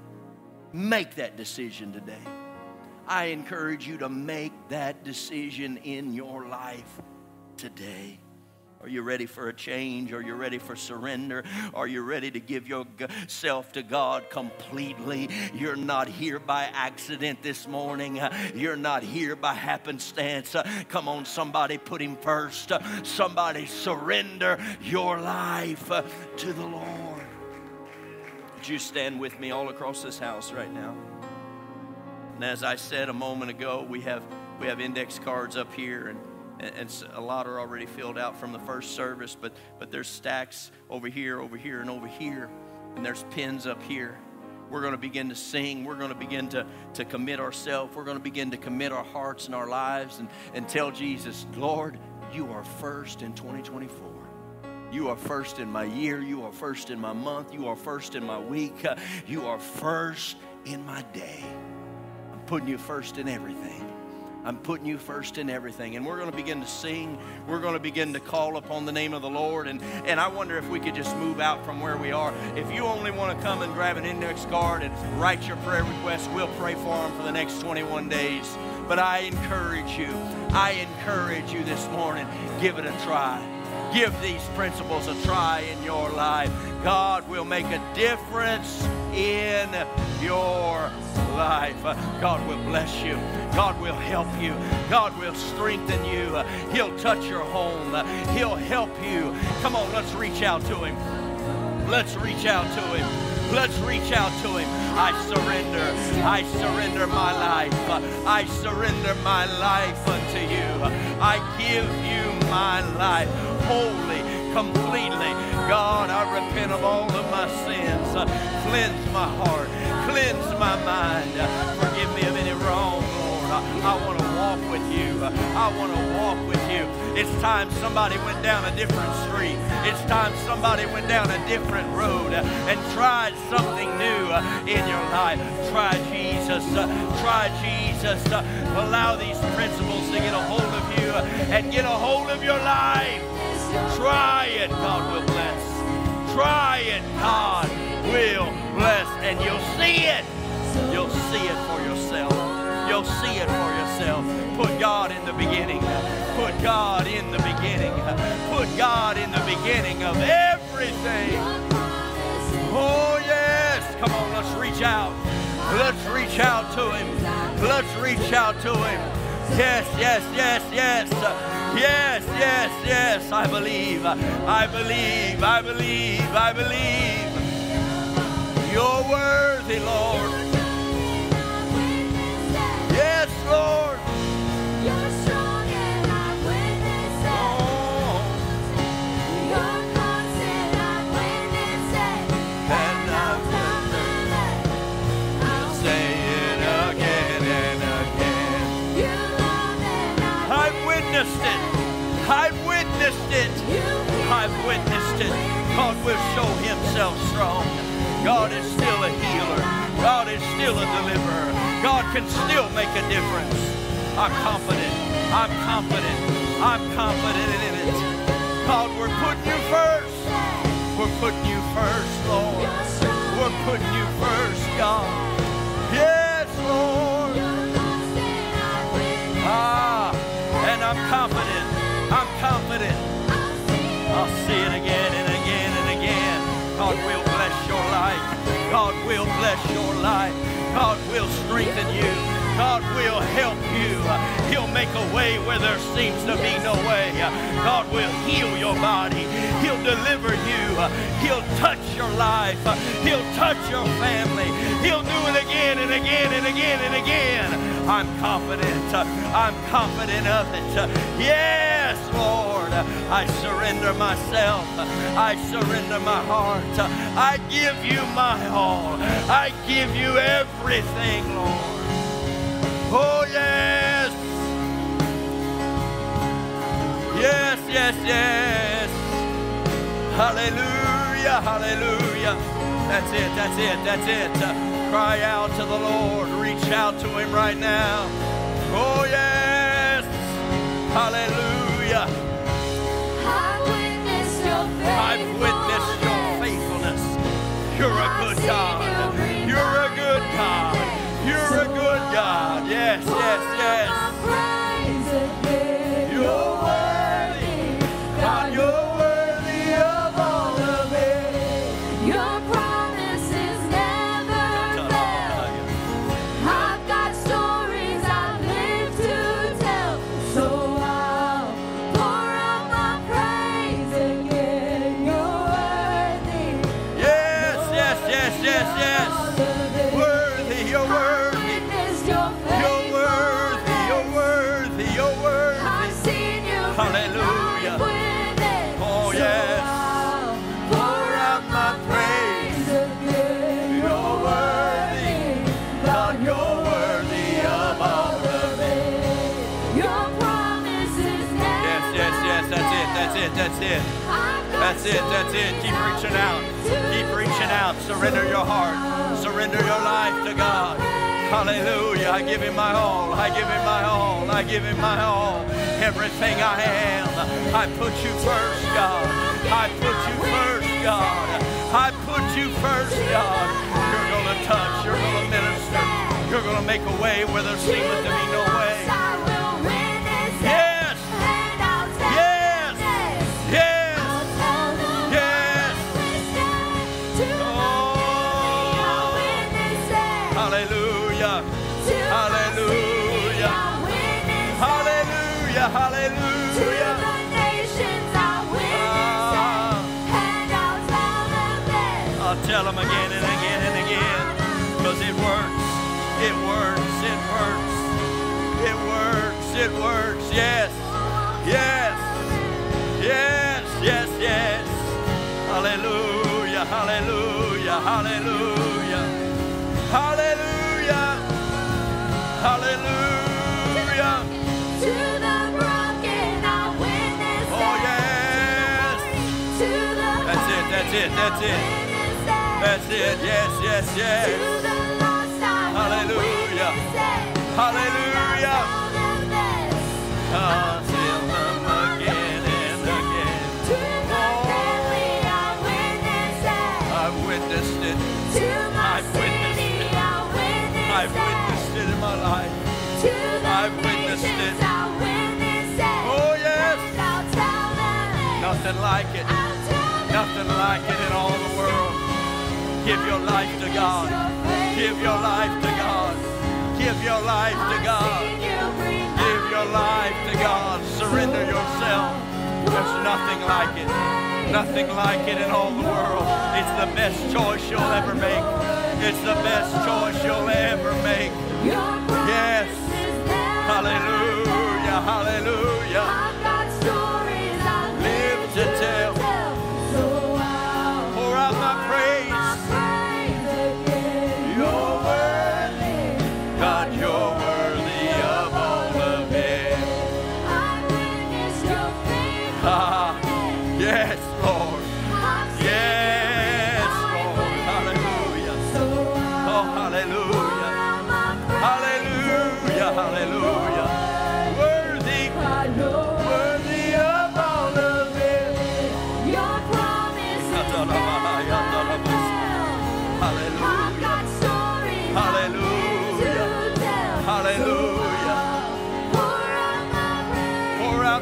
Make that decision today. I encourage you to make that decision in your life today. Are you ready for a change? Are you ready for surrender? Are you ready to give yourself to God completely? You're not here by accident this morning. You're not here by happenstance. Come on, somebody put Him first. Somebody surrender your life to the Lord. Would you stand with me all across this house right now? And as I said a moment ago, we have we have index cards up here and and a lot are already filled out from the first service, but, but there's stacks over here, over here, and over here, and there's pins up here. We're going to begin to sing. We're going to begin to, to commit ourselves. We're going to begin to commit our hearts and our lives and, and tell Jesus, Lord, you are first in 2024. You are first in my year. You are first in my month. You are first in my week. [laughs] You are first in my day. I'm putting you first in everything. I'm putting you first in everything. And we're going to begin to sing. We're going to begin to call upon the name of the Lord. And, and I wonder if we could just move out from where we are. If you only want to come and grab an index card and write your prayer request, we'll pray for them for the next 21 days. But I encourage you, I encourage you this morning, give it a try. Give these principles a try in your life. God will make a difference in your life. Uh, God will bless you. God will help you. God will strengthen you. Uh, he'll touch your home. Uh, he'll help you. Come on, let's reach out to Him. Let's reach out to Him. Let's reach out to Him. I surrender. I surrender my life. I surrender my life unto you. I give you my life wholly, completely. God, I repent of all of my sins. Cleanse my heart. Cleanse my mind. Forgive me of any wrong, Lord. I, I want to walk with you. I want to walk with you. It's time somebody went down a different street. It's time somebody went down a different road and tried something new in your life. Try Jesus. Try Jesus. Allow these principles to get a hold of you and get a hold of your life. Try it, God will bless. Try it, God will bless. And you'll see it. You'll see it for yourself. You'll see it for yourself. Put God in the beginning. Put God in the beginning. Put God in the beginning of everything. Oh, yes. Come on, let's reach out. Let's reach out to Him. Let's reach out to Him. Yes, yes, yes, yes. Yes, yes, yes. I believe. I believe. I believe. I believe. You're worthy, Lord. Yes, Lord. You're strong and I've witnessed it. Oh, You're constant, I've it. And I've prove it. I'll say it again and again. You love and I've I've witnessed it. I've witnessed it. I've witnessed it. God will show himself strong. God is still a healer. God is still a deliverer. God can still make a difference. I'm confident. I'm confident. I'm confident in it. God, we're putting you first. We're putting you first, Lord. We're putting you first, God. Yes, Lord. Ah, and I'm confident. Will bless your life. God will strengthen you. God will help you. He'll make a way where there seems to be no way. God will heal your body. He'll deliver you. He'll touch your life. He'll touch your family. He'll do it again and again and again and again. I'm confident. I'm confident of it. Yes, Lord. I surrender myself. I surrender my heart. I give you my all. I give you everything, Lord. Oh, yes. Yes, yes, yes. Hallelujah, hallelujah. That's it, that's it, that's it. Cry out to the Lord. Reach out to Him right now. Oh, yes. Hallelujah. I've witnessed your faithfulness. You're a good God. You're a good God. You're a good God. Yes, yes, yes. That's it, that's it. Keep reaching out. Keep reaching out. Surrender your heart. Surrender your life to God. Hallelujah. I give him my all. I give him my all. I give him my all. Everything I am. I put you first, God. I put you first, God. I put you first, God. You're going to touch. You're going to minister. You're going to make a way where there seemeth to be no way. It works. Yes. Yes. Yes. Yes. Yes. Hallelujah. Hallelujah. Hallelujah. Hallelujah. Hallelujah. It. That's it. That's it. Yes. Yes. Yes. Hallelujah. Hallelujah. Them again and again. I've witnessed it. I've witnessed it. I've witnessed it in my life. I've witnessed it. Oh, yes. Nothing like it. Nothing like it in all the world. Give your life to God. Give your life to God. Give your life to God. Give your life to God. Surrender yourself. There's nothing like it. nothing like it in all the world. It's the best choice you'll ever make. It's the best choice you'll ever make. Yes. promise is there. Hallelujah, hallelujah.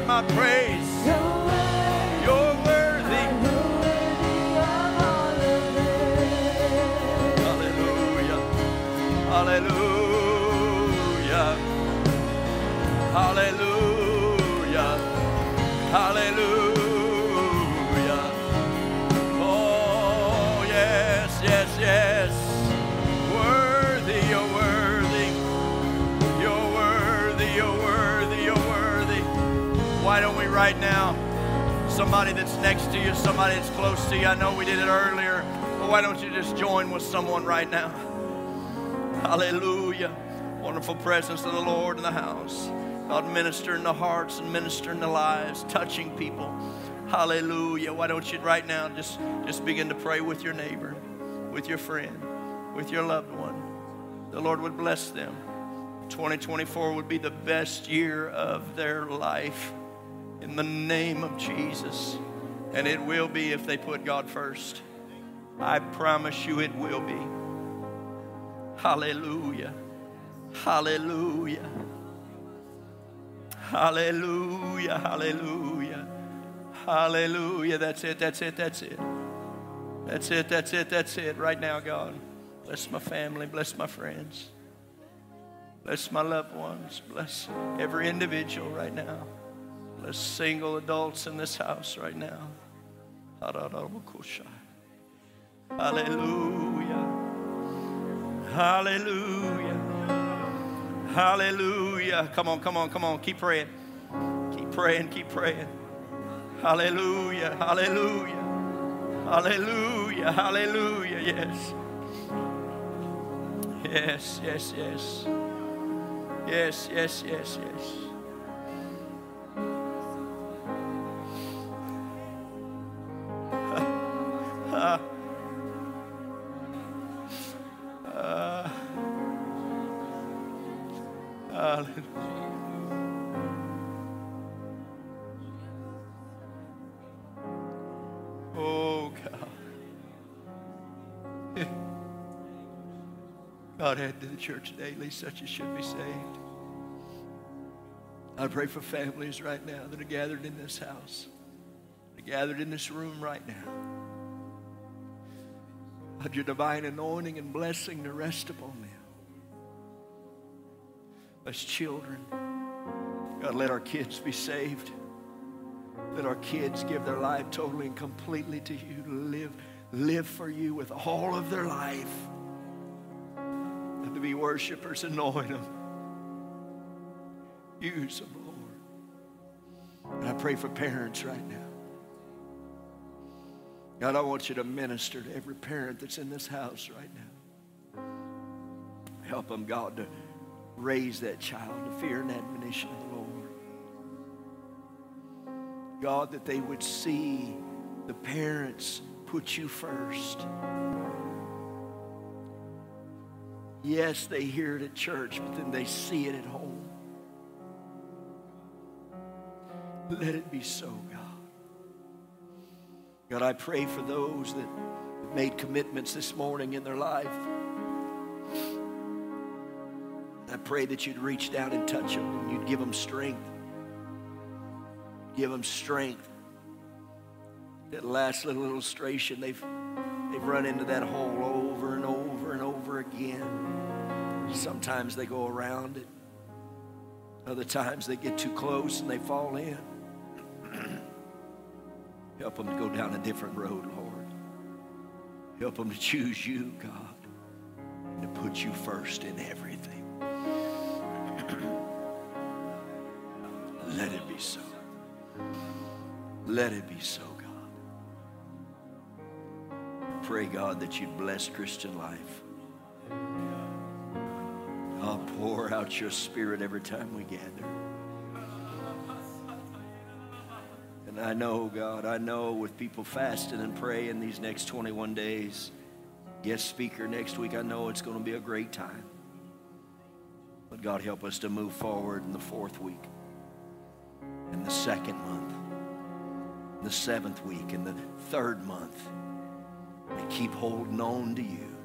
My praise. Right now? Somebody that's next to you, somebody that's close to you. I know we did it earlier, but why don't you just join with someone right now? Hallelujah. Wonderful presence of the Lord in the house. God ministering the hearts and ministering the lives, touching people. Hallelujah. Why don't you right now just, just begin to pray with your neighbor, with your friend, with your loved one. The Lord would bless them. 2024 would be the best year of their life in the name of Jesus. And it will be if they put God first. I promise you it will be. Hallelujah. Hallelujah. Hallelujah. Hallelujah. Hallelujah. That's it. That's it. That's it. That's it. That's it. That's it. Right now, God. Bless my family. Bless my friends. Bless my loved ones. Bless every individual right now. Bless single adults in this house right now. Hallelujah. Hallelujah. Hallelujah. Come on, come on, come on. Keep praying. Keep praying, keep praying. Hallelujah. Hallelujah. Hallelujah. Hallelujah. Yes. Yes, yes, yes. Yes, yes, yes, yes. Oh, God. God, add to the church daily such as should be saved. I pray for families right now that are gathered in this house, that are gathered in this room right now. Let your divine anointing and blessing to rest upon them. As children, God, let our kids be saved. Let our kids give their life totally and completely to you, to live, live for you with all of their life, and to be worshipers. Anoint them. Use them, Lord. And I pray for parents right now. God, I want you to minister to every parent that's in this house right now. Help them, God, to raise that child to fear and admonition of the Lord. God, that they would see the parents put you first. Yes, they hear it at church, but then they see it at home. Let it be so, God. God, I pray for those that made commitments this morning in their life. I pray that you'd reach down and touch them and you'd give them strength. Give them strength. That last little illustration, they've, they've run into that hole over and over and over again. Sometimes they go around it. Other times they get too close and they fall in. Help them to go down a different road, Lord. Help them to choose you, God, and to put you first in everything. [clears throat] Let it be so. Let it be so, God. Pray, God, that you'd bless Christian life. I'll pour out your spirit every time we gather. And I know, God, I know with people fasting and praying these next 21 days, guest speaker next week, I know it's going to be a great time. But God, help us to move forward in the fourth week, in the second month, in the seventh week, in the third month, and keep holding on to you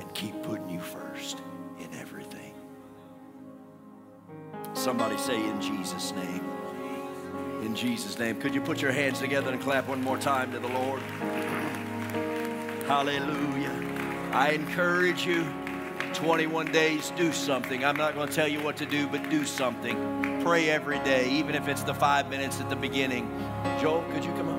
and keep putting you first in everything. Somebody say in Jesus' name. In Jesus' name. Could you put your hands together and clap one more time to the Lord? Hallelujah. I encourage you 21 days, do something. I'm not going to tell you what to do, but do something. Pray every day, even if it's the five minutes at the beginning. Joel, could you come?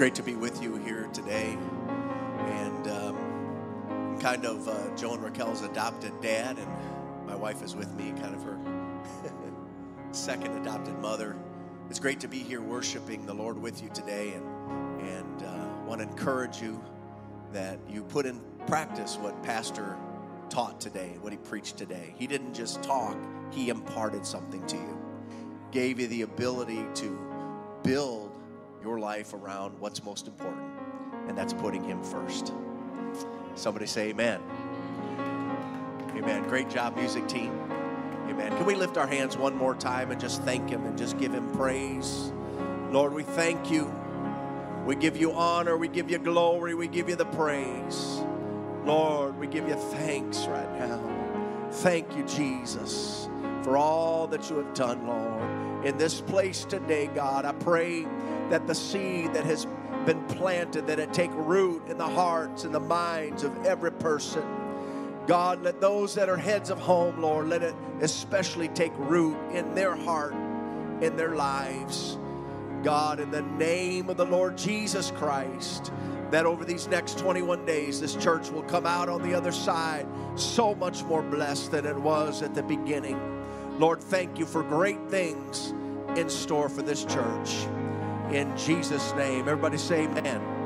Great to be with you here today. And um, kind of uh, Joe and Raquel's adopted dad, and my wife is with me, kind of her [laughs] second adopted mother. It's great to be here worshiping the Lord with you today, and and uh, want to encourage you that you put in practice what Pastor taught today, what he preached today. He didn't just talk; he imparted something to you, gave you the ability to build your life around what's most important, and that's putting Him first. Somebody say amen. Amen. Great job, music team. Amen. Can we lift our hands one more time and just thank Him and just give Him praise? Lord, we thank you. We give you honor. We give you glory. We give you the praise. Lord, we give you thanks right now. Thank you, Jesus, for all that you have done, Lord. In this place today, God, I pray that the seed that has been planted, that it take root in the hearts and the minds of every person. God, let those that are heads of home, Lord, let it especially take root in their heart, in their lives. God, in the name of the Lord Jesus Christ, that over these next 21 days, this church will come out on the other side so much more blessed than it was at the beginning. Lord, thank you for great things in store for this church. In Jesus' name, everybody say amen.